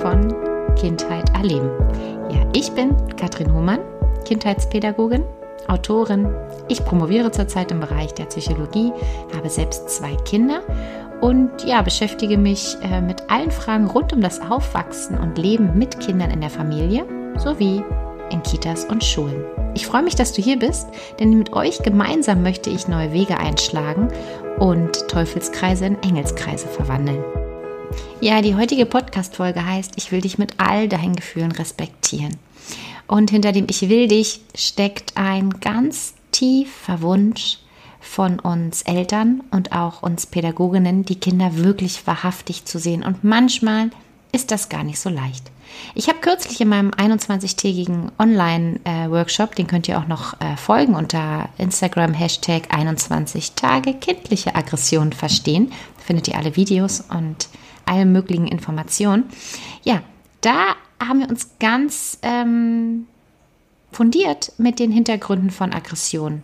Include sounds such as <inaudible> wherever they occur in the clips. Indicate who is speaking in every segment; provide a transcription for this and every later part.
Speaker 1: von Kindheit erleben. Ja, ich bin Katrin Hohmann, Kindheitspädagogin, Autorin. Ich promoviere zurzeit im Bereich der Psychologie, habe selbst zwei Kinder und ja, beschäftige mich äh, mit allen Fragen rund um das Aufwachsen und Leben mit Kindern in der Familie sowie in Kitas und Schulen. Ich freue mich, dass du hier bist, denn mit euch gemeinsam möchte ich neue Wege einschlagen und Teufelskreise in Engelskreise verwandeln. Ja, die heutige Podcast-Folge heißt, ich will dich mit all deinen Gefühlen respektieren. Und hinter dem Ich will dich steckt ein ganz tiefer Wunsch von uns Eltern und auch uns Pädagoginnen, die Kinder wirklich wahrhaftig zu sehen. Und manchmal ist das gar nicht so leicht. Ich habe kürzlich in meinem 21-tägigen Online-Workshop, den könnt ihr auch noch äh, folgen unter Instagram Hashtag 21 Tage kindliche Aggression verstehen. Da findet ihr alle Videos und alle möglichen Informationen. Ja, da haben wir uns ganz ähm, fundiert mit den Hintergründen von Aggression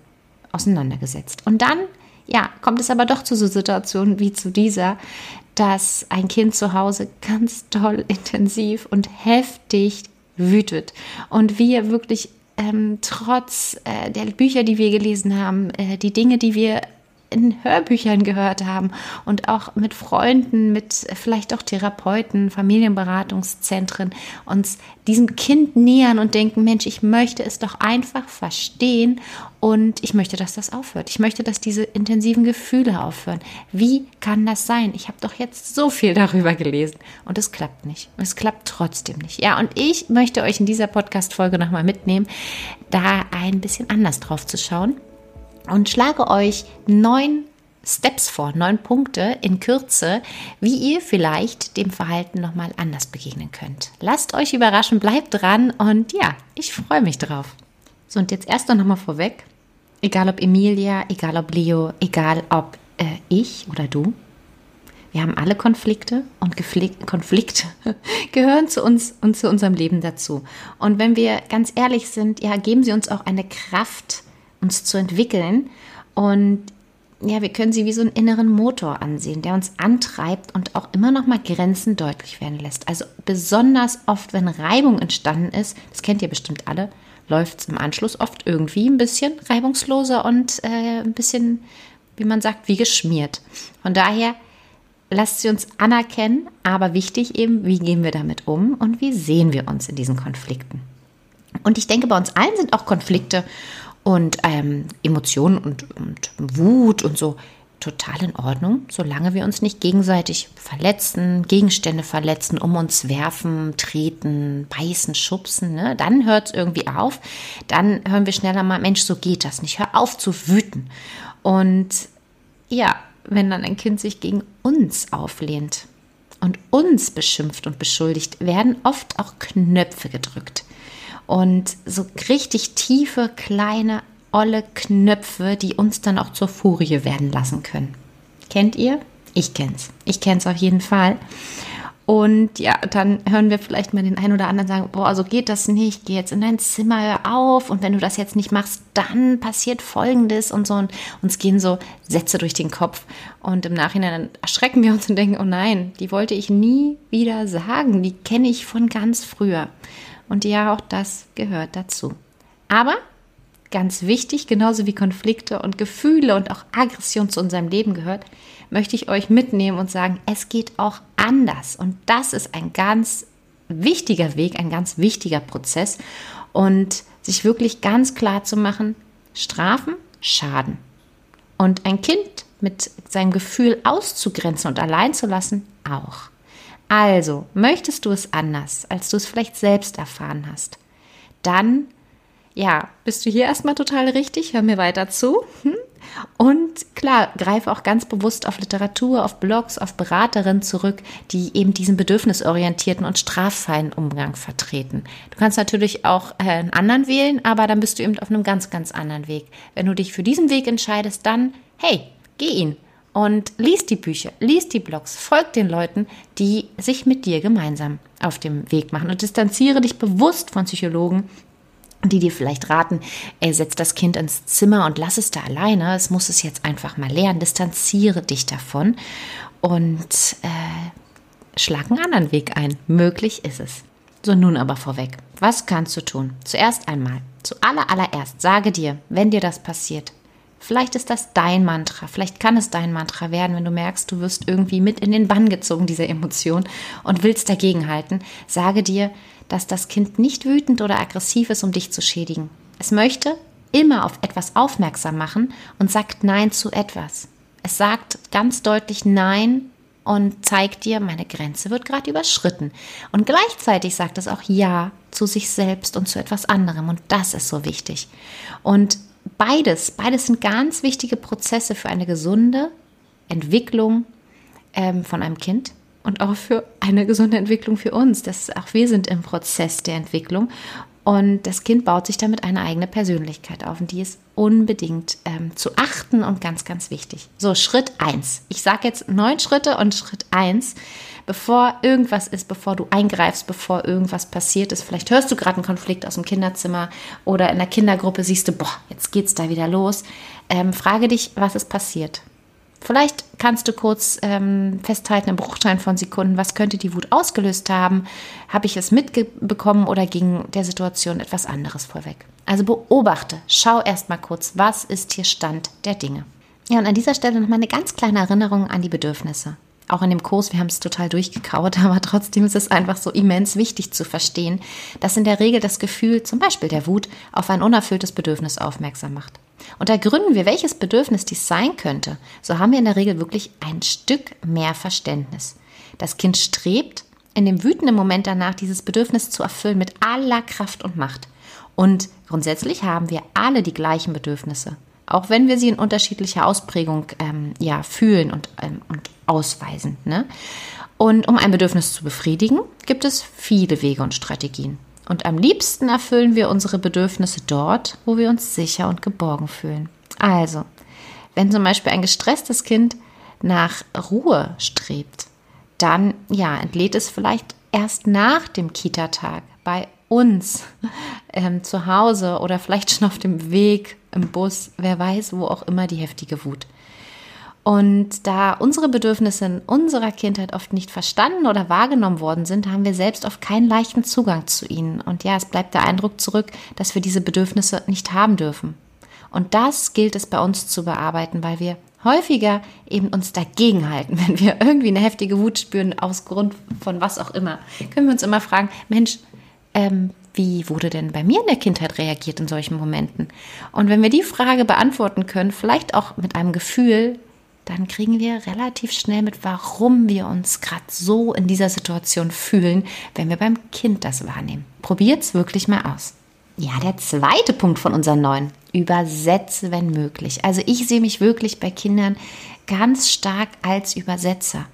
Speaker 1: auseinandergesetzt. Und dann, ja, kommt es aber doch zu so Situationen wie zu dieser, dass ein Kind zu Hause ganz toll, intensiv und heftig wütet und wir wirklich ähm, trotz äh, der Bücher, die wir gelesen haben, äh, die Dinge, die wir in Hörbüchern gehört haben und auch mit Freunden, mit vielleicht auch Therapeuten, Familienberatungszentren uns diesem Kind nähern und denken, Mensch, ich möchte es doch einfach verstehen und ich möchte, dass das aufhört. Ich möchte, dass diese intensiven Gefühle aufhören. Wie kann das sein? Ich habe doch jetzt so viel darüber gelesen und es klappt nicht. Es klappt trotzdem nicht. Ja, und ich möchte euch in dieser Podcast-Folge nochmal mitnehmen, da ein bisschen anders drauf zu schauen und schlage euch neun Steps vor, neun Punkte in Kürze, wie ihr vielleicht dem Verhalten nochmal anders begegnen könnt. Lasst euch überraschen, bleibt dran und ja, ich freue mich drauf. So, und jetzt erst noch mal vorweg, egal ob Emilia, egal ob Leo, egal ob äh, ich oder du, wir haben alle Konflikte und Konflikte <laughs> gehören zu uns und zu unserem Leben dazu. Und wenn wir ganz ehrlich sind, ja, geben sie uns auch eine Kraft, uns zu entwickeln. Und ja, wir können sie wie so einen inneren Motor ansehen, der uns antreibt und auch immer noch mal Grenzen deutlich werden lässt. Also besonders oft, wenn Reibung entstanden ist, das kennt ihr bestimmt alle, läuft es im Anschluss oft irgendwie ein bisschen reibungsloser und äh, ein bisschen, wie man sagt, wie geschmiert. Von daher lasst sie uns anerkennen, aber wichtig eben, wie gehen wir damit um und wie sehen wir uns in diesen Konflikten. Und ich denke, bei uns allen sind auch Konflikte und ähm, Emotionen und, und Wut und so total in Ordnung, solange wir uns nicht gegenseitig verletzen, Gegenstände verletzen, um uns werfen, treten, beißen, schubsen. Ne? Dann hört es irgendwie auf. Dann hören wir schneller mal, Mensch, so geht das nicht. Hör auf zu wüten. Und ja, wenn dann ein Kind sich gegen uns auflehnt und uns beschimpft und beschuldigt, werden oft auch Knöpfe gedrückt und so richtig tiefe, kleine, olle Knöpfe, die uns dann auch zur Furie werden lassen können. Kennt ihr? Ich kenn's. Ich kenn's auf jeden Fall. Und ja, dann hören wir vielleicht mal den einen oder anderen sagen, boah, so geht das nicht, geh jetzt in dein Zimmer, hör auf und wenn du das jetzt nicht machst, dann passiert Folgendes und so und uns gehen so Sätze durch den Kopf und im Nachhinein erschrecken wir uns und denken, oh nein, die wollte ich nie wieder sagen, die kenne ich von ganz früher. Und ja, auch das gehört dazu. Aber ganz wichtig, genauso wie Konflikte und Gefühle und auch Aggression zu unserem Leben gehört, möchte ich euch mitnehmen und sagen, es geht auch anders. Und das ist ein ganz wichtiger Weg, ein ganz wichtiger Prozess. Und sich wirklich ganz klar zu machen, Strafen schaden. Und ein Kind mit seinem Gefühl auszugrenzen und allein zu lassen, auch. Also, möchtest du es anders, als du es vielleicht selbst erfahren hast, dann, ja, bist du hier erstmal total richtig, hör mir weiter zu. Hm? Und klar, greife auch ganz bewusst auf Literatur, auf Blogs, auf Beraterinnen zurück, die eben diesen bedürfnisorientierten und straffreien Umgang vertreten. Du kannst natürlich auch äh, einen anderen wählen, aber dann bist du eben auf einem ganz, ganz anderen Weg. Wenn du dich für diesen Weg entscheidest, dann, hey, geh ihn und lies die Bücher, lies die Blogs, folg den Leuten, die sich mit dir gemeinsam auf dem Weg machen und distanziere dich bewusst von Psychologen, die dir vielleicht raten, ey, setz das Kind ins Zimmer und lass es da alleine, es muss es jetzt einfach mal lernen, distanziere dich davon und äh, schlag einen anderen Weg ein. Möglich ist es. So, nun aber vorweg. Was kannst du tun? Zuerst einmal, zu aller, allererst, sage dir, wenn dir das passiert, Vielleicht ist das dein Mantra, vielleicht kann es dein Mantra werden, wenn du merkst, du wirst irgendwie mit in den Bann gezogen, diese Emotion, und willst dagegenhalten. Sage dir, dass das Kind nicht wütend oder aggressiv ist, um dich zu schädigen. Es möchte immer auf etwas aufmerksam machen und sagt Nein zu etwas. Es sagt ganz deutlich Nein und zeigt dir, meine Grenze wird gerade überschritten. Und gleichzeitig sagt es auch Ja zu sich selbst und zu etwas anderem. Und das ist so wichtig. Und beides, beides sind ganz wichtige Prozesse für eine gesunde Entwicklung ähm, von einem Kind und auch für eine gesunde Entwicklung für uns. Das, auch wir sind im Prozess der Entwicklung und das Kind baut sich damit eine eigene Persönlichkeit auf und die ist unbedingt ähm, zu achten und ganz, ganz wichtig. So, Schritt 1. Ich sage jetzt neun Schritte und Schritt 1 bevor irgendwas ist, bevor du eingreifst, bevor irgendwas passiert ist. Vielleicht hörst du gerade einen Konflikt aus dem Kinderzimmer oder in der Kindergruppe siehst du, boah, jetzt geht's da wieder los. Ähm, frage dich, was ist passiert. Vielleicht kannst du kurz ähm, festhalten im Bruchteil von Sekunden, was könnte die Wut ausgelöst haben? Habe ich es mitbekommen oder ging der Situation etwas anderes vorweg? Also beobachte, schau erst mal kurz, was ist hier Stand der Dinge. Ja, und an dieser Stelle nochmal eine ganz kleine Erinnerung an die Bedürfnisse auch in dem Kurs, wir haben es total durchgekaut, <laughs> aber trotzdem ist es einfach so immens wichtig zu verstehen, dass in der Regel das Gefühl, zum Beispiel der Wut, auf ein unerfülltes Bedürfnis aufmerksam macht. Und ergründen wir, welches Bedürfnis dies sein könnte, so haben wir in der Regel wirklich ein Stück mehr Verständnis. Das Kind strebt in dem wütenden Moment danach, dieses Bedürfnis zu erfüllen mit aller Kraft und Macht. Und grundsätzlich haben wir alle die gleichen Bedürfnisse auch wenn wir sie in unterschiedlicher Ausprägung ähm, ja, fühlen und, ähm, und ausweisen. Ne? Und um ein Bedürfnis zu befriedigen, gibt es viele Wege und Strategien. Und am liebsten erfüllen wir unsere Bedürfnisse dort, wo wir uns sicher und geborgen fühlen. Also, wenn zum Beispiel ein gestresstes Kind nach Ruhe strebt, dann ja, entlädt es vielleicht erst nach dem Kita-Tag bei uns <laughs> ähm, zu Hause oder vielleicht schon auf dem Weg im Bus, wer weiß, wo auch immer die heftige Wut. Und da unsere Bedürfnisse in unserer Kindheit oft nicht verstanden oder wahrgenommen worden sind, haben wir selbst oft keinen leichten Zugang zu ihnen. Und ja, es bleibt der Eindruck zurück, dass wir diese Bedürfnisse nicht haben dürfen. Und das gilt es bei uns zu bearbeiten, weil wir häufiger eben uns dagegen halten, <laughs> wenn wir irgendwie eine heftige Wut spüren, aus Grund von was auch immer. Können wir uns immer fragen, Mensch, ähm, wie wurde denn bei mir in der Kindheit reagiert in solchen Momenten? Und wenn wir die Frage beantworten können, vielleicht auch mit einem Gefühl, dann kriegen wir relativ schnell mit, warum wir uns gerade so in dieser Situation fühlen, wenn wir beim Kind das wahrnehmen. Probiert es wirklich mal aus. Ja, der zweite Punkt von unseren neuen. Übersetze, wenn möglich. Also ich sehe mich wirklich bei Kindern ganz stark als Übersetzer.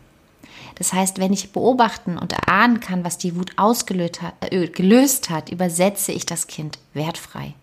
Speaker 1: Das heißt, wenn ich beobachten und erahnen kann, was die Wut ausgelöst hat, äh, gelöst hat, übersetze ich das Kind wertfrei.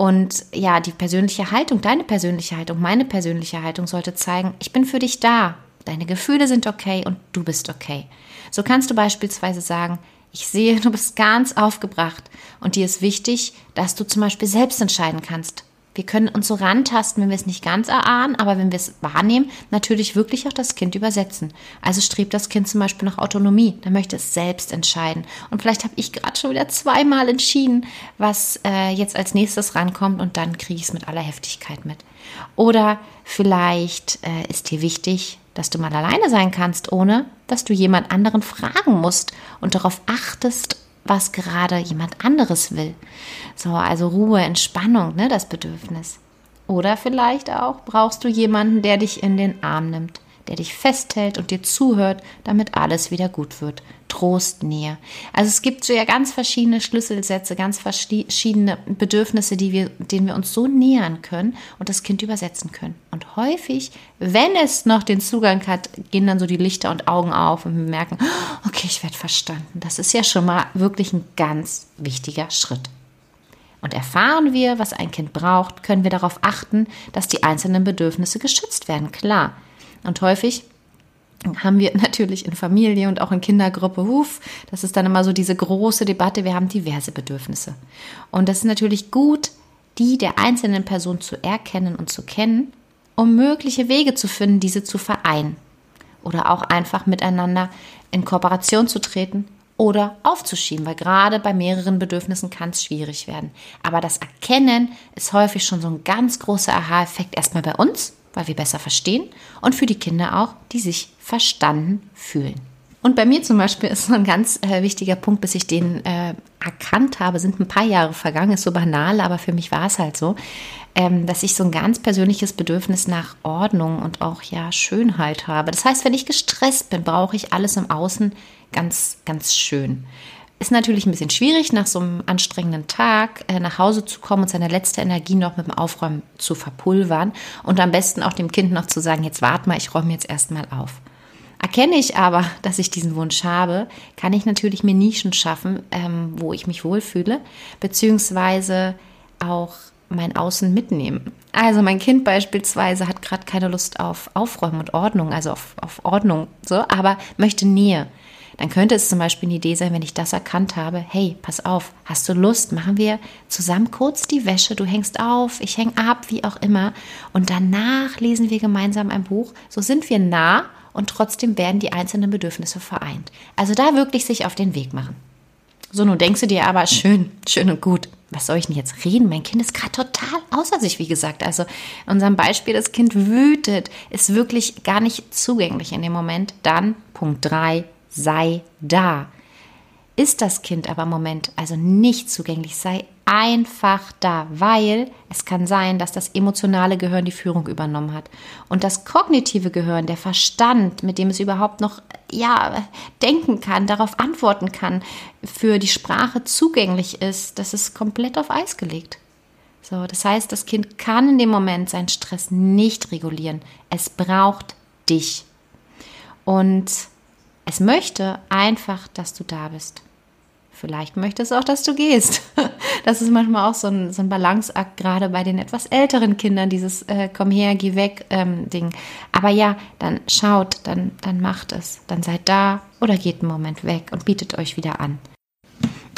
Speaker 1: Und ja, die persönliche Haltung, deine persönliche Haltung, meine persönliche Haltung sollte zeigen, ich bin für dich da. Deine Gefühle sind okay und du bist okay. So kannst du beispielsweise sagen, ich sehe, du bist ganz aufgebracht und dir ist wichtig, dass du zum Beispiel selbst entscheiden kannst, wir können uns so rantasten, wenn wir es nicht ganz erahnen, aber wenn wir es wahrnehmen, natürlich wirklich auch das Kind übersetzen. Also strebt das Kind zum Beispiel nach Autonomie, dann möchte es selbst entscheiden. Und vielleicht habe ich gerade schon wieder zweimal entschieden, was äh, jetzt als nächstes rankommt und dann kriege ich es mit aller Heftigkeit mit. Oder vielleicht äh, ist dir wichtig, dass du mal alleine sein kannst, ohne dass du jemand anderen fragen musst und darauf achtest, was gerade jemand anderes will. So, also Ruhe, Entspannung, ne, das Bedürfnis. Oder vielleicht auch brauchst du jemanden, der dich in den Arm nimmt, der dich festhält und dir zuhört, damit alles wieder gut wird. Trost, Nähe. Also es gibt so ja ganz verschiedene Schlüsselsätze, ganz verschiedene Bedürfnisse, die wir, denen wir uns so nähern können und das Kind übersetzen können. Und häufig, wenn es noch den Zugang hat, gehen dann so die Lichter und Augen auf und wir merken, okay, ich werde verstanden. Das ist ja schon mal wirklich ein ganz wichtiger Schritt. Und erfahren wir, was ein Kind braucht, können wir darauf achten, dass die einzelnen Bedürfnisse geschützt werden, klar. Und häufig haben wir <laughs> natürlich in Familie und auch in Kindergruppe, huf, das ist dann immer so diese große Debatte, wir haben diverse Bedürfnisse. Und das ist natürlich gut, die der einzelnen Person zu erkennen und zu kennen, um mögliche Wege zu finden, diese zu vereinen. oder auch einfach miteinander in Kooperation zu treten oder aufzuschieben, weil gerade bei mehreren Bedürfnissen kann es schwierig werden. Aber das Erkennen ist häufig schon so ein ganz großer Aha-Effekt erstmal bei uns, weil wir besser verstehen und für die Kinder auch, die sich verstanden fühlen. Und bei mir zum Beispiel ist so ein ganz äh, wichtiger Punkt, bis ich den äh, erkannt habe, sind ein paar Jahre vergangen, ist so banal, aber für mich war es halt so, ähm, dass ich so ein ganz persönliches Bedürfnis nach Ordnung und auch ja Schönheit habe. Das heißt, wenn ich gestresst bin, brauche ich alles im Außen ganz, ganz schön. Ist natürlich ein bisschen schwierig, nach so einem anstrengenden Tag äh, nach Hause zu kommen und seine letzte Energie noch mit dem Aufräumen zu verpulvern und am besten auch dem Kind noch zu sagen, jetzt warte mal, ich räume jetzt erstmal auf. Erkenne ich aber, <laughs> dass ich diesen Wunsch habe, kann ich natürlich mir Nischen schaffen, ähm, wo ich mich wohlfühle, beziehungsweise auch mein Außen mitnehmen. Also mein Kind beispielsweise hat gerade keine Lust auf Aufräumen und Ordnung, also auf, auf Ordnung, so, aber möchte Nähe. Dann könnte es zum Beispiel eine Idee sein, wenn ich das erkannt habe, hey, pass auf, hast du Lust, machen wir zusammen kurz die Wäsche, du hängst auf, ich häng ab, wie auch immer, und danach lesen wir gemeinsam ein Buch. So sind wir nah und trotzdem werden die einzelnen Bedürfnisse vereint. Also da wirklich sich auf den Weg machen. So, nun denkst du dir aber, schön, schön und gut. Was soll ich denn jetzt reden? Mein Kind ist gerade total außer sich, wie gesagt. Also in unserem Beispiel, das Kind wütet, ist wirklich gar nicht zugänglich in dem Moment. Dann Punkt 3, sei da. Ist das Kind aber im Moment also nicht zugänglich, sei einfach da, weil es kann sein, dass das emotionale Gehirn die Führung übernommen hat und das kognitive Gehirn, der Verstand, mit dem es überhaupt noch ja denken kann, darauf antworten kann, für die Sprache zugänglich ist, das ist komplett auf Eis gelegt. So, das heißt, das Kind kann in dem Moment seinen Stress nicht regulieren. Es braucht dich. Und es möchte einfach, dass du da bist. Vielleicht möchtest du auch, dass du gehst. <laughs> Das ist manchmal auch so ein, so ein Balanceakt, gerade bei den etwas älteren Kindern, dieses äh, Komm her, geh weg ähm, Ding. Aber ja, dann schaut, dann, dann macht es. Dann seid da oder geht einen Moment weg und bietet euch wieder an.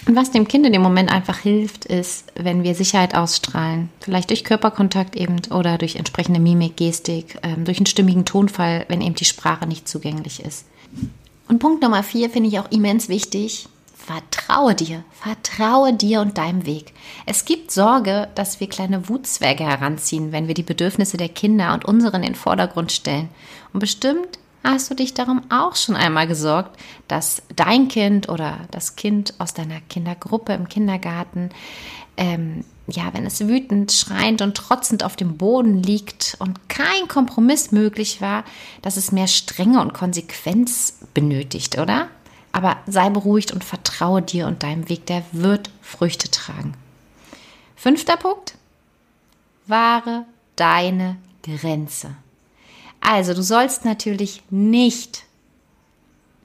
Speaker 1: Und was dem Kind in dem Moment einfach hilft, ist, wenn wir Sicherheit ausstrahlen. Vielleicht durch Körperkontakt eben oder durch entsprechende Mimik, Gestik, ähm, durch einen stimmigen Tonfall, wenn eben die Sprache nicht zugänglich ist. Und Punkt Nummer vier finde ich auch immens wichtig. Vertraue dir, vertraue dir und deinem Weg. Es gibt Sorge, dass wir kleine Wutzwerge heranziehen, wenn wir die Bedürfnisse der Kinder und unseren in den Vordergrund stellen. Und bestimmt hast du dich darum auch schon einmal gesorgt, dass dein Kind oder das Kind aus deiner Kindergruppe im Kindergarten, ähm, ja, wenn es wütend, schreiend und trotzend auf dem Boden liegt und kein Kompromiss möglich war, dass es mehr Strenge und Konsequenz benötigt, oder? Aber sei beruhigt und vertraue dir und deinem Weg, der wird Früchte tragen. Fünfter Punkt. Wahre deine Grenze. Also, du sollst natürlich nicht,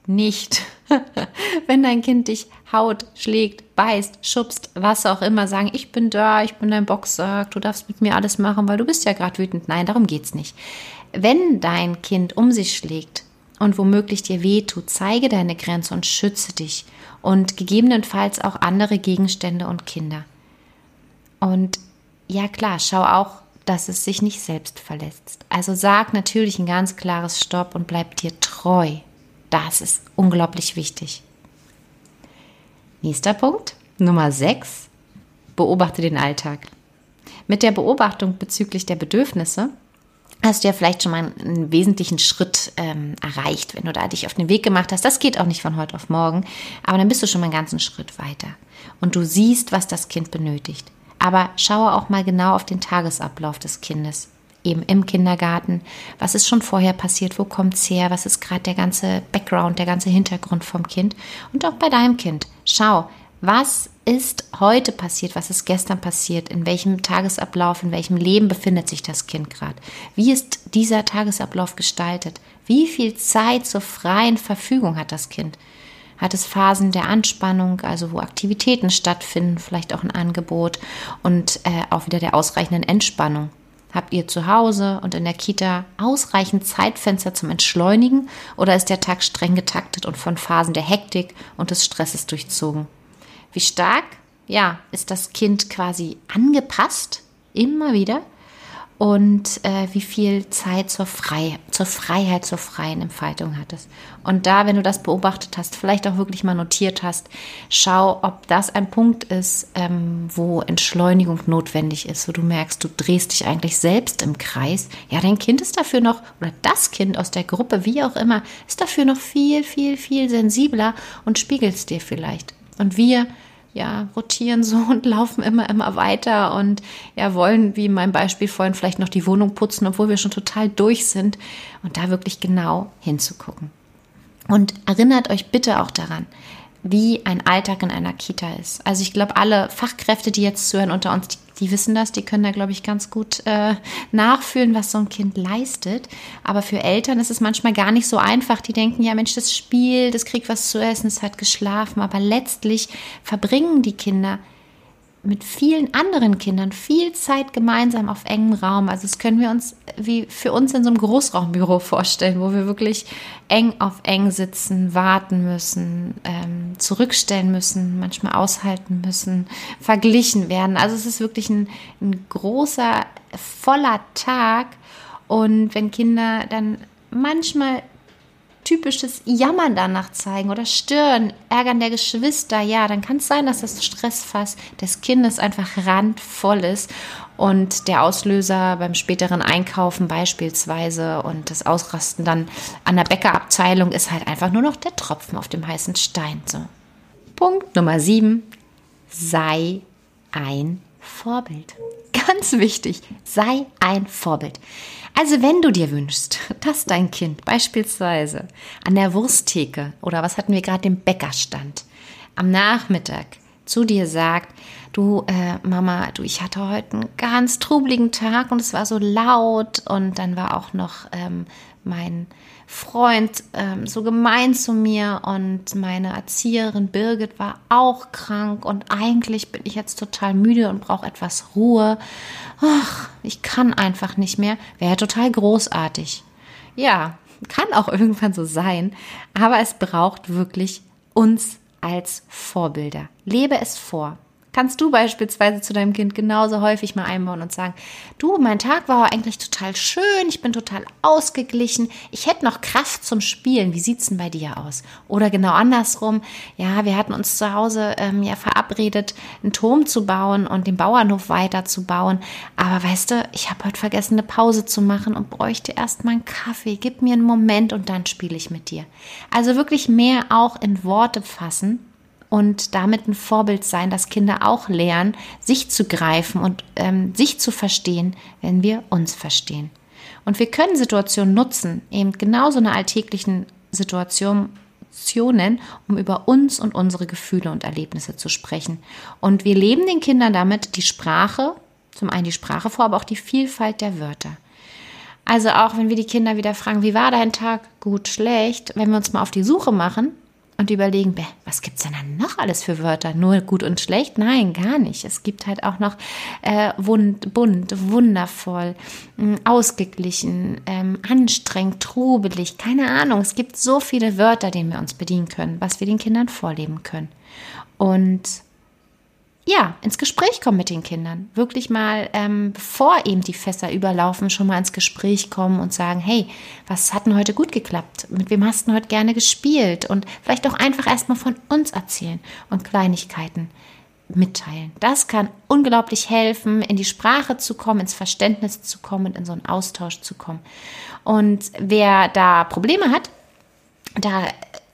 Speaker 1: nicht, <laughs> wenn dein Kind dich haut, schlägt, beißt, schubst, was auch immer, sagen, ich bin da, ich bin dein Boxsack, du darfst mit mir alles machen, weil du bist ja gerade wütend. Nein, darum geht's nicht. Wenn dein Kind um sich schlägt, und womöglich dir wehtut, zeige deine Grenze und schütze dich und gegebenenfalls auch andere Gegenstände und Kinder. Und ja klar, schau auch, dass es sich nicht selbst verletzt. Also sag natürlich ein ganz klares Stopp und bleib dir treu. Das ist unglaublich wichtig. Nächster Punkt, Nummer 6. Beobachte den Alltag. Mit der Beobachtung bezüglich der Bedürfnisse hast du ja vielleicht schon mal einen wesentlichen Schritt ähm, erreicht, wenn du da dich auf den Weg gemacht hast. Das geht auch nicht von heute auf morgen, aber dann bist du schon mal einen ganzen Schritt weiter. Und du siehst, was das Kind benötigt. Aber schaue auch mal genau auf den Tagesablauf des Kindes. Eben im Kindergarten. Was ist schon vorher passiert? Wo kommt es her? Was ist gerade der ganze Background, der ganze Hintergrund vom Kind? Und auch bei deinem Kind. Schau, was ist heute passiert? Was ist gestern passiert? In welchem Tagesablauf, in welchem Leben befindet sich das Kind gerade? Wie ist dieser Tagesablauf gestaltet? Wie viel Zeit zur freien Verfügung hat das Kind? Hat es Phasen der Anspannung, also wo Aktivitäten stattfinden, vielleicht auch ein Angebot und äh, auch wieder der ausreichenden Entspannung? Habt ihr zu Hause und in der Kita ausreichend Zeitfenster zum Entschleunigen oder ist der Tag streng getaktet und von Phasen der Hektik und des Stresses durchzogen? Wie stark, ja, ist das Kind quasi angepasst, immer wieder. Und äh, wie viel Zeit zur, Frei zur Freiheit, zur freien Entfaltung hattest. Und da, wenn du das beobachtet hast, vielleicht auch wirklich mal notiert hast, schau, ob das ein Punkt ist, ähm, wo Entschleunigung notwendig ist, wo du merkst, du drehst dich eigentlich selbst im Kreis. Ja, dein Kind ist dafür noch, oder das Kind aus der Gruppe, wie auch immer, ist dafür noch viel, viel, viel sensibler und spiegelt es dir vielleicht. Und wir ja, rotieren so <laughs> und laufen immer, immer weiter und ja, wollen, wie in meinem Beispiel vorhin, vielleicht noch die Wohnung putzen, obwohl wir schon total durch sind und da wirklich genau hinzugucken. Und erinnert euch bitte auch daran, wie ein Alltag in einer Kita ist. Also ich glaube, alle Fachkräfte, die jetzt zuhören unter uns, die, die wissen das, die können da, glaube ich, ganz gut äh, nachfühlen, was so ein Kind leistet. Aber für Eltern ist es manchmal gar nicht so einfach. Die denken, ja Mensch, das spielt, das kriegt was zu essen, es hat geschlafen. Aber letztlich verbringen die Kinder mit vielen anderen Kindern viel Zeit gemeinsam auf engem Raum. Also das können wir uns wie für uns in so einem Großraumbüro vorstellen, wo wir wirklich eng auf eng sitzen, warten müssen, ähm, zurückstellen müssen, manchmal aushalten müssen, verglichen werden. Also es ist wirklich ein, ein großer, voller Tag. Und wenn Kinder dann manchmal typisches Jammern danach zeigen oder Stören, Ärgern der Geschwister, ja, dann kann es sein, dass das Stressfass des Kindes einfach randvoll ist und der Auslöser beim späteren Einkaufen beispielsweise und das Ausrasten dann an der Bäckerabteilung ist halt einfach nur noch der Tropfen auf dem heißen Stein. So. Punkt Nummer 7. Sei ein Vorbild. Ganz wichtig, sei ein Vorbild. Also wenn du dir wünschst, <laughs> dass dein Kind beispielsweise an der Wursttheke oder was hatten wir gerade, dem Bäckerstand am Nachmittag zu dir sagt, du äh, Mama, du, ich hatte heute einen ganz trubeligen Tag und es war so laut und dann war auch noch ähm, mein Freund ähm, so gemein zu mir und meine Erzieherin Birgit war auch krank und eigentlich bin ich jetzt total müde und brauche etwas Ruhe. Ach, ich kann einfach nicht mehr. Wäre total großartig. Ja, kann auch <laughs> irgendwann so sein, aber es braucht wirklich uns als Vorbilder. Lebe es vor kannst du beispielsweise zu deinem Kind genauso häufig mal einbauen und sagen, du, mein Tag war eigentlich total schön, ich bin total ausgeglichen, ich hätte noch Kraft zum Spielen, wie sieht's denn bei dir aus? Oder genau andersrum, ja, wir hatten uns zu Hause ähm, ja verabredet, einen Turm zu bauen und den Bauernhof weiterzubauen, aber weißt du, ich habe heute vergessen, eine Pause zu machen und bräuchte erst mal einen Kaffee, gib mir einen Moment und dann spiele ich mit dir. Also wirklich mehr auch in Worte fassen und damit ein Vorbild sein, dass Kinder auch lernen, sich zu greifen und ähm, sich zu verstehen, wenn wir uns verstehen. Und wir können Situationen nutzen, eben genauso eine alltäglichen Situation, um über uns und unsere Gefühle und Erlebnisse zu sprechen. Und wir leben den Kindern damit die Sprache, zum einen die Sprache vor, aber auch die Vielfalt der Wörter. Also auch wenn wir die Kinder wieder fragen, wie war dein Tag? Gut, schlecht. Wenn wir uns mal auf die Suche machen, und überlegen, was gibt es denn dann noch alles für Wörter? Nur gut und schlecht? Nein, gar nicht. Es gibt halt auch noch äh, wund, bunt, wundervoll, äh, ausgeglichen, ähm, anstrengend, trubelig, keine Ahnung. Es gibt so viele Wörter, denen wir uns bedienen können, was wir den Kindern vorleben können. Und ja, ins Gespräch kommen mit den Kindern. Wirklich mal, ähm, bevor eben die Fässer überlaufen, schon mal ins Gespräch kommen und sagen, hey, was hat denn heute gut geklappt? Mit wem hast du heute gerne gespielt? Und vielleicht auch einfach erstmal von uns erzählen und Kleinigkeiten mitteilen. Das kann unglaublich helfen, in die Sprache zu kommen, ins Verständnis zu kommen und in so einen Austausch zu kommen. Und wer da Probleme hat, da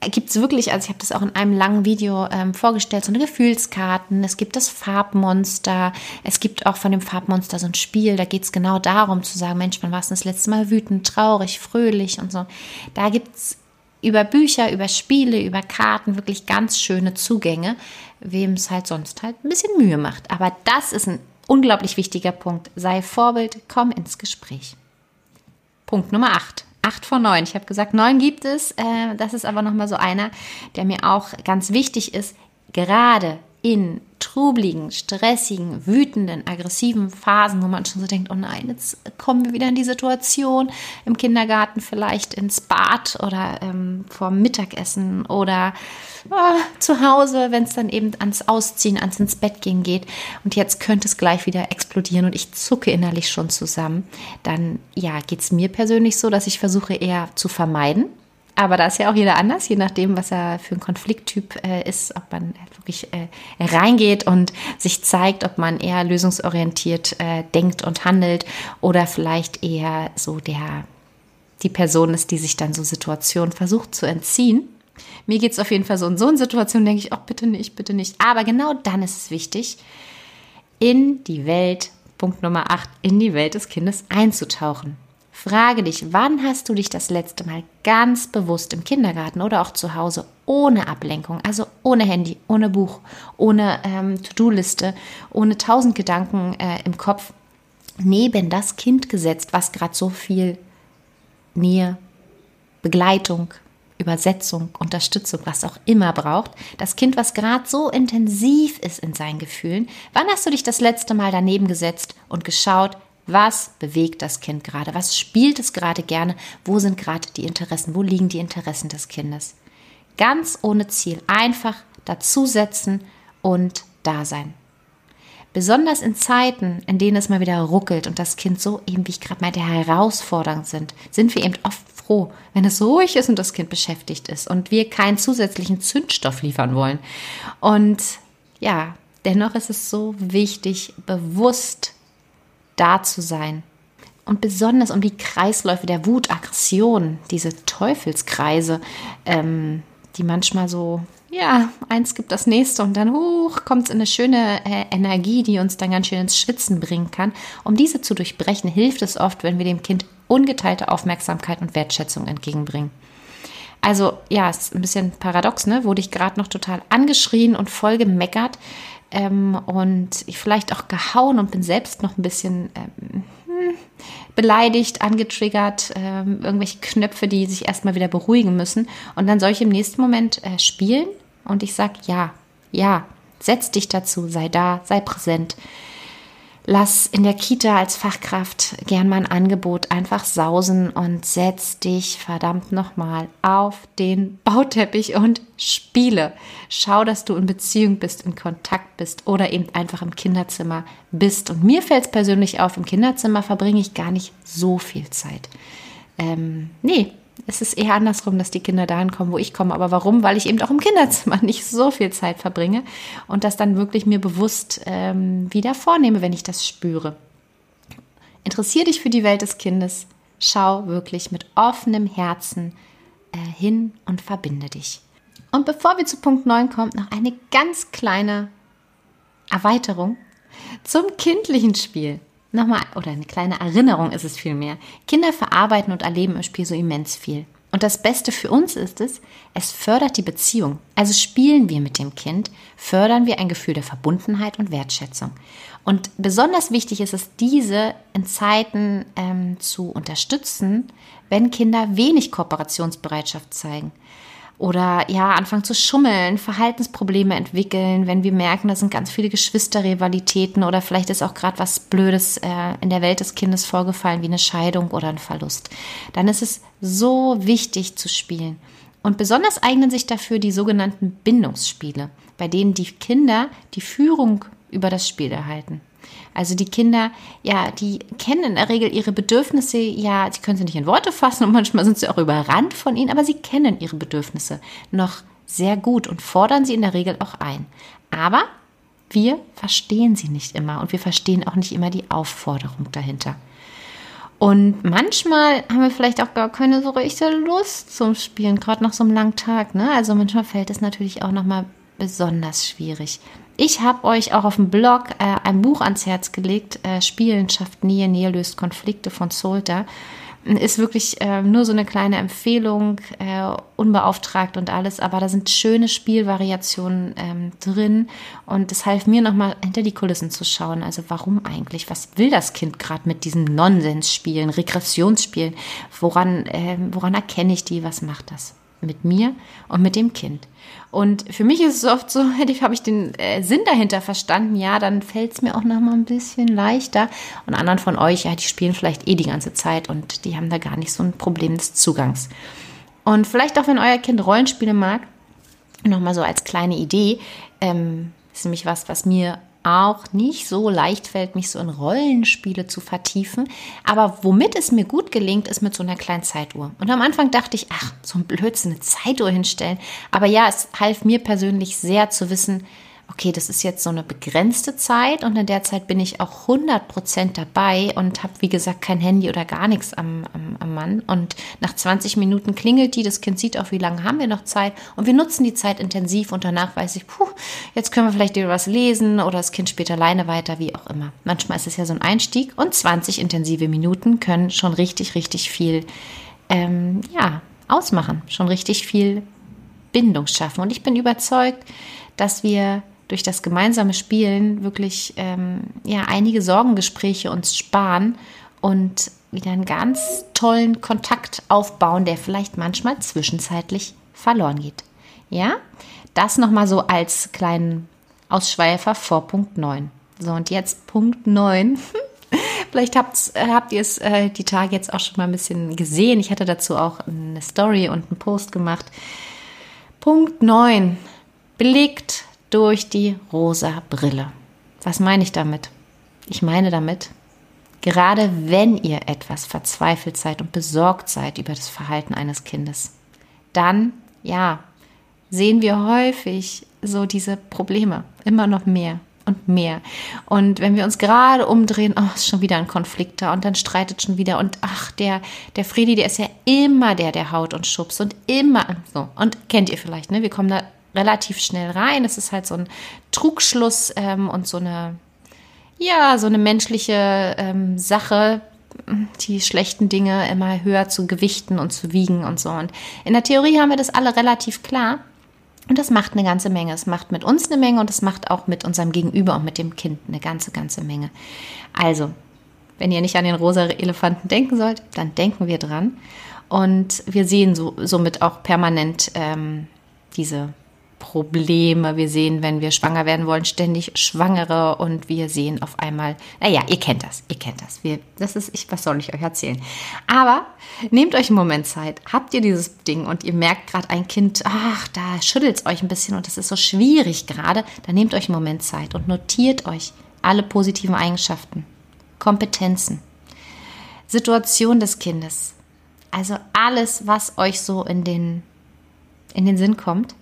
Speaker 1: gibt es wirklich, also ich habe das auch in einem langen Video ähm, vorgestellt, so eine Gefühlskarten, es gibt das Farbmonster, es gibt auch von dem Farbmonster so ein Spiel, da geht es genau darum zu sagen, Mensch, wann warst du das letzte Mal wütend, traurig, fröhlich und so. Da gibt es über Bücher, über Spiele, über Karten wirklich ganz schöne Zugänge, wem es halt sonst halt ein bisschen Mühe macht. Aber das ist ein unglaublich wichtiger Punkt. Sei Vorbild, komm ins Gespräch. Punkt Nummer 8 acht von neun. Ich habe gesagt, neun gibt es. Äh, das ist aber nochmal so einer, der mir auch ganz wichtig ist. Gerade in trubligen, stressigen, wütenden, aggressiven Phasen, wo man schon so denkt, oh nein, jetzt kommen wir wieder in die Situation, im Kindergarten vielleicht ins Bad oder ähm, vor Mittagessen oder oh, zu Hause, wenn es dann eben ans Ausziehen, ans ins Bett gehen geht. Und jetzt könnte es gleich wieder explodieren und ich zucke innerlich schon zusammen, dann ja, geht es mir persönlich so, dass ich versuche eher zu vermeiden, aber da ist ja auch jeder anders, je nachdem, was er für ein Konflikttyp äh, ist, ob man wirklich äh, reingeht und sich zeigt, ob man eher lösungsorientiert äh, denkt und handelt oder vielleicht eher so der die Person ist, die sich dann so Situationen versucht zu entziehen. Mir geht es auf jeden Fall so in so einer Situation, denke ich, oh, bitte nicht, bitte nicht. Aber genau dann ist es wichtig, in die Welt, Punkt Nummer 8, in die Welt des Kindes einzutauchen. Frage dich, wann hast du dich das letzte Mal ganz bewusst im Kindergarten oder auch zu Hause ohne Ablenkung, also ohne Handy, ohne Buch, ohne ähm, To-Do-Liste, ohne tausend Gedanken äh, im Kopf neben das Kind gesetzt, was gerade so viel Nähe, Begleitung, Übersetzung, Unterstützung, was auch immer braucht. Das Kind, was gerade so intensiv ist in seinen Gefühlen. Wann hast du dich das letzte Mal daneben gesetzt und geschaut, was bewegt das Kind gerade? Was spielt es gerade gerne? Wo sind gerade die Interessen? Wo liegen die Interessen des Kindes? Ganz ohne Ziel. Einfach dazusetzen und da sein. Besonders in Zeiten, in denen es mal wieder ruckelt und das Kind so eben, wie ich gerade meinte, herausfordernd sind, sind wir eben oft froh, wenn es ruhig ist und das Kind beschäftigt ist und wir keinen zusätzlichen Zündstoff liefern wollen. Und ja, dennoch ist es so wichtig, bewusst da zu sein. Und besonders um die Kreisläufe der Wut, Aggression, diese Teufelskreise, ähm, die manchmal so, ja, eins gibt das nächste und dann hoch kommt es in eine schöne äh, Energie, die uns dann ganz schön ins Schwitzen bringen kann. Um diese zu durchbrechen, hilft es oft, wenn wir dem Kind ungeteilte Aufmerksamkeit und Wertschätzung entgegenbringen. Also ja, ist ein bisschen paradox, ne? Wurde ich gerade noch total angeschrien und voll gemeckert ähm, und vielleicht auch gehauen und bin selbst noch ein bisschen ähm, hm, beleidigt, angetriggert, ähm, irgendwelche Knöpfe, die sich erstmal wieder beruhigen müssen. Und dann soll ich im nächsten Moment äh, spielen und ich sage, ja, ja, setz dich dazu, sei da, sei präsent lass in der Kita als Fachkraft gern mal ein Angebot einfach sausen und setz dich verdammt nochmal auf den Bauteppich und spiele. Schau, dass du in Beziehung bist, in Kontakt bist oder eben einfach im Kinderzimmer bist. Und mir fällt es persönlich auf, im Kinderzimmer verbringe ich gar nicht so viel Zeit. Ähm, nee, es ist eher andersrum, dass die Kinder dahin kommen, wo ich komme. Aber warum? Weil ich eben auch im Kinderzimmer <laughs> nicht so viel Zeit verbringe und das dann wirklich mir bewusst ähm, wieder vornehme, wenn ich das spüre. Interessier dich für die Welt des Kindes. Schau wirklich mit offenem Herzen äh, hin und verbinde dich. Und bevor wir zu Punkt 9 kommen, noch eine ganz kleine Erweiterung zum kindlichen Spiel nochmal, oder eine kleine Erinnerung ist es vielmehr. Kinder verarbeiten und erleben im Spiel so immens viel. Und das Beste für uns ist es, es fördert die Beziehung. Also spielen wir mit dem Kind, fördern wir ein Gefühl der Verbundenheit und Wertschätzung. Und besonders wichtig ist es, diese in Zeiten ähm, zu unterstützen, wenn Kinder wenig Kooperationsbereitschaft zeigen oder ja, anfangen zu schummeln, Verhaltensprobleme entwickeln, wenn wir merken, da sind ganz viele Geschwisterrivalitäten oder vielleicht ist auch gerade was Blödes äh, in der Welt des Kindes vorgefallen, wie eine Scheidung oder ein Verlust. Dann ist es so wichtig zu spielen. Und besonders eignen sich dafür die sogenannten Bindungsspiele, bei denen die Kinder die Führung über das Spiel erhalten. Also die Kinder, ja, die kennen in der Regel ihre Bedürfnisse, ja, sie können sie nicht in Worte fassen und <laughs> manchmal sind sie auch überrannt von ihnen, aber sie kennen ihre Bedürfnisse noch sehr gut und fordern sie in der Regel auch ein. Aber wir verstehen sie nicht immer und wir verstehen auch nicht immer die Aufforderung dahinter. Und manchmal haben wir vielleicht auch gar keine so richtige Lust zum Spielen, gerade nach so einem langen Tag. Ne? Also manchmal fällt es natürlich auch nochmal besonders schwierig. Ich habe euch auch auf dem Blog äh, ein Buch ans Herz gelegt, äh, Spielen schafft Nähe, Nähe löst Konflikte von Solter. Ist wirklich äh, nur so eine kleine Empfehlung, äh, unbeauftragt und alles, aber da sind schöne Spielvariationen ähm, drin und es half mir nochmal hinter die Kulissen zu schauen. Also warum eigentlich? Was will das Kind gerade mit diesem Nonsensspielen, Regressionsspielen? Woran, ähm, woran erkenne ich die? Was macht das? mit mir und mit dem Kind. Und für mich ist es oft so, <laughs> habe ich den äh, Sinn dahinter verstanden, ja, dann fällt es mir auch noch mal ein bisschen leichter. Und anderen von euch, ja, die spielen vielleicht eh die ganze Zeit und die haben da gar nicht so ein Problem des Zugangs. Und vielleicht auch, wenn euer Kind Rollenspiele mag, noch mal so als kleine Idee, ähm, ist nämlich was, was mir auch nicht so leicht fällt, mich so in Rollenspiele zu vertiefen. Aber womit es mir gut gelingt, ist mit so einer kleinen Zeituhr. Und am Anfang dachte ich, ach, so ein Blödsinn, eine Zeituhr hinstellen. Aber ja, es half mir persönlich sehr zu wissen, okay, das ist jetzt so eine begrenzte Zeit und in der Zeit bin ich auch 100% dabei und habe, wie gesagt, kein Handy oder gar nichts am, am, am Mann. Und nach 20 Minuten klingelt die, das Kind sieht auch, wie lange haben wir noch Zeit und wir nutzen die Zeit intensiv und danach weiß ich, puh, jetzt können wir vielleicht wieder was lesen oder das Kind spielt alleine weiter, wie auch immer. Manchmal ist es ja so ein Einstieg und 20 intensive Minuten können schon richtig, richtig viel, ähm, ja, ausmachen, schon richtig viel Bindung schaffen. Und ich bin überzeugt, dass wir durch das gemeinsame Spielen wirklich ähm, ja, einige Sorgengespräche uns sparen und wieder einen ganz tollen Kontakt aufbauen, der vielleicht manchmal zwischenzeitlich verloren geht. Ja, das nochmal so als kleinen Ausschweifer vor Punkt 9. So, und jetzt Punkt 9. <laughs> Vielleicht habt, habt ihr es äh, die Tage jetzt auch schon mal ein bisschen gesehen. Ich hatte dazu auch eine Story und einen Post gemacht. Punkt 9. Blickt durch die rosa Brille. Was meine ich damit? Ich meine damit, gerade wenn ihr etwas verzweifelt seid und besorgt seid über das Verhalten eines Kindes, dann, ja, sehen wir häufig so diese Probleme immer noch mehr und mehr. Und wenn wir uns gerade umdrehen, oh, ist schon wieder ein Konflikt da und dann streitet schon wieder und ach, der, der Friedi, der ist ja immer der, der haut und schubst und immer so. Und kennt ihr vielleicht, ne? Wir kommen da relativ schnell rein. Es ist halt so ein Trugschluss ähm, und so eine, ja, so eine menschliche ähm, Sache, die schlechten Dinge immer höher zu gewichten und zu wiegen und so. Und in der Theorie haben wir das alle relativ klar. Und das macht eine ganze Menge. Es macht mit uns eine Menge und es macht auch mit unserem Gegenüber und mit dem Kind eine ganze, ganze Menge. Also, wenn ihr nicht an den rosa Elefanten denken sollt, dann denken wir dran. Und wir sehen so, somit auch permanent ähm, diese Probleme. Wir sehen, wenn wir schwanger werden wollen, ständig Schwangere und wir sehen auf einmal, naja, ihr kennt das, ihr kennt das. Wir, das ist, ich, was soll ich euch erzählen? Aber nehmt euch einen Moment Zeit. Habt ihr dieses Ding und ihr merkt gerade ein Kind, ach, da schüttelt es euch ein bisschen und das ist so schwierig gerade, dann nehmt euch einen Moment Zeit und notiert euch alle positiven Eigenschaften, Kompetenzen, Situation des Kindes. Also alles, was euch so in den, in den Sinn kommt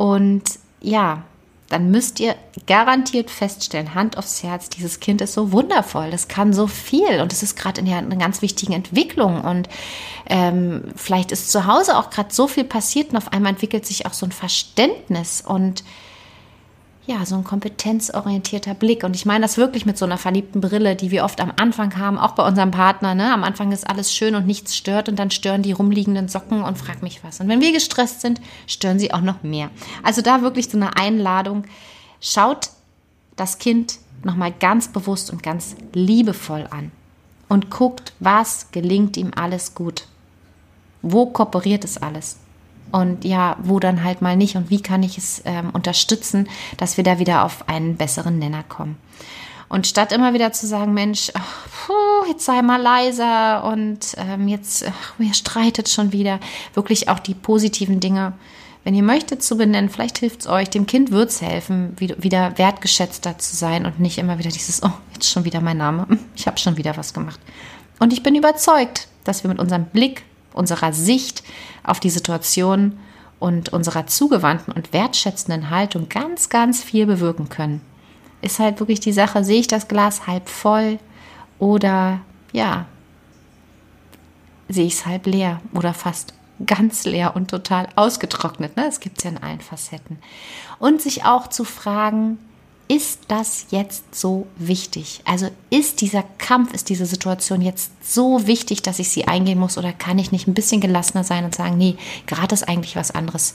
Speaker 1: und ja, dann müsst ihr garantiert feststellen, Hand aufs Herz, dieses Kind ist so wundervoll, das kann so viel und es ist gerade in einer ganz wichtigen Entwicklung. Und ähm, vielleicht ist zu Hause auch gerade so viel passiert und auf einmal entwickelt sich auch so ein Verständnis. Und ja, so ein kompetenzorientierter Blick. Und ich meine das wirklich mit so einer verliebten Brille, die wir oft am Anfang haben, auch bei unserem Partner. Ne? Am Anfang ist alles schön und nichts stört und dann stören die rumliegenden Socken und frag mich was. Und wenn wir gestresst sind, stören sie auch noch mehr. Also da wirklich so eine Einladung. Schaut das Kind nochmal ganz bewusst und ganz liebevoll an und guckt, was gelingt ihm alles gut. Wo kooperiert es alles? Und ja, wo dann halt mal nicht und wie kann ich es ähm, unterstützen, dass wir da wieder auf einen besseren Nenner kommen. Und statt immer wieder zu sagen, Mensch, ach, puh, jetzt sei mal leiser und ähm, jetzt, ach, ihr streitet schon wieder, wirklich auch die positiven Dinge, wenn ihr möchtet, zu benennen. Vielleicht hilft es euch, dem Kind wird es helfen, wieder wertgeschätzter zu sein und nicht immer wieder dieses, oh, jetzt schon wieder mein Name, <laughs> ich habe schon wieder was gemacht. Und ich bin überzeugt, dass wir mit unserem Blick unserer Sicht auf die Situation und unserer zugewandten und wertschätzenden Haltung ganz, ganz viel bewirken können. Ist halt wirklich die Sache, sehe ich das Glas halb voll oder ja, sehe ich es halb leer oder fast ganz leer und total ausgetrocknet. Ne? Das gibt es ja in allen Facetten. Und sich auch zu fragen, ist das jetzt so wichtig? Also ist dieser Kampf, ist diese Situation jetzt so wichtig, dass ich sie eingehen muss oder kann ich nicht ein bisschen gelassener sein und sagen, nee, gerade ist eigentlich was anderes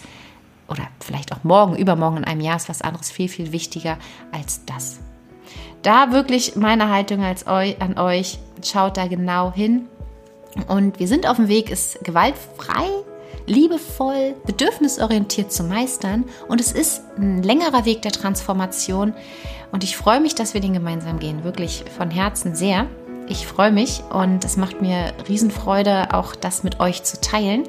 Speaker 1: oder vielleicht auch morgen, übermorgen in einem Jahr ist was anderes viel, viel wichtiger als das. Da wirklich meine Haltung als eu, an euch, schaut da genau hin. Und wir sind auf dem Weg, es gewaltfrei liebevoll, bedürfnisorientiert zu meistern. Und es ist ein längerer Weg der Transformation. Und ich freue mich, dass wir den gemeinsam gehen. Wirklich von Herzen sehr. Ich freue mich und es macht mir Riesenfreude, auch das mit euch zu teilen.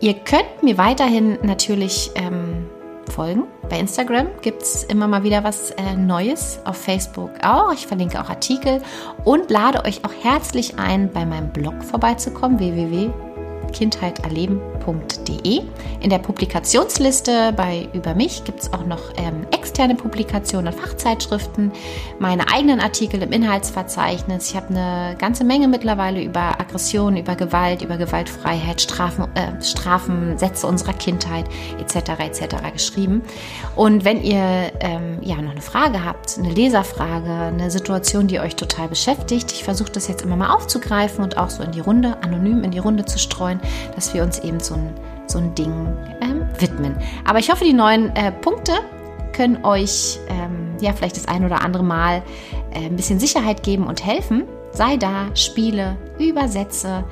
Speaker 1: Ihr könnt mir weiterhin natürlich ähm, folgen. Bei Instagram gibt es immer mal wieder was äh, Neues. Auf Facebook auch. Ich verlinke auch Artikel und lade euch auch herzlich ein, bei meinem Blog vorbeizukommen. www kindheiterleben.de. In der Publikationsliste bei Über mich gibt es auch noch ähm, externe Publikationen, Fachzeitschriften, meine eigenen Artikel im Inhaltsverzeichnis. Ich habe eine ganze Menge mittlerweile über Aggression, über Gewalt, über Gewaltfreiheit, Strafen, äh, Strafensätze unserer Kindheit etc. etc. geschrieben. Und wenn ihr ähm, ja noch eine Frage habt, eine Leserfrage, eine Situation, die euch total beschäftigt, ich versuche das jetzt immer mal aufzugreifen und auch so in die Runde, anonym in die Runde zu streuen, dass wir uns eben so ein, so ein Ding ähm, widmen. Aber ich hoffe, die neuen äh, Punkte können euch ähm, ja vielleicht das ein oder andere Mal äh, ein bisschen Sicherheit geben und helfen. Sei da, spiele, übersetze,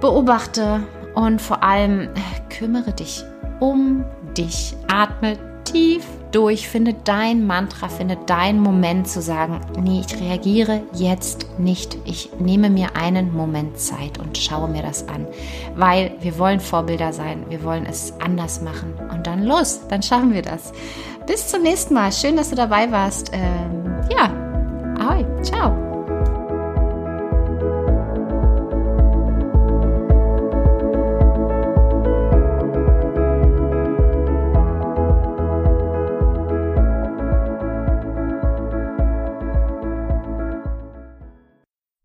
Speaker 1: beobachte und vor allem äh, kümmere dich um dich. Atme tief durch, finde dein Mantra, finde deinen Moment zu sagen, nee, ich reagiere jetzt nicht. Ich nehme mir einen Moment Zeit und schaue mir das an, weil wir wollen Vorbilder sein, wir wollen es anders machen und dann los, dann schaffen wir das. Bis zum nächsten Mal. Schön, dass du dabei warst. Ähm, ja, ahoi, ciao.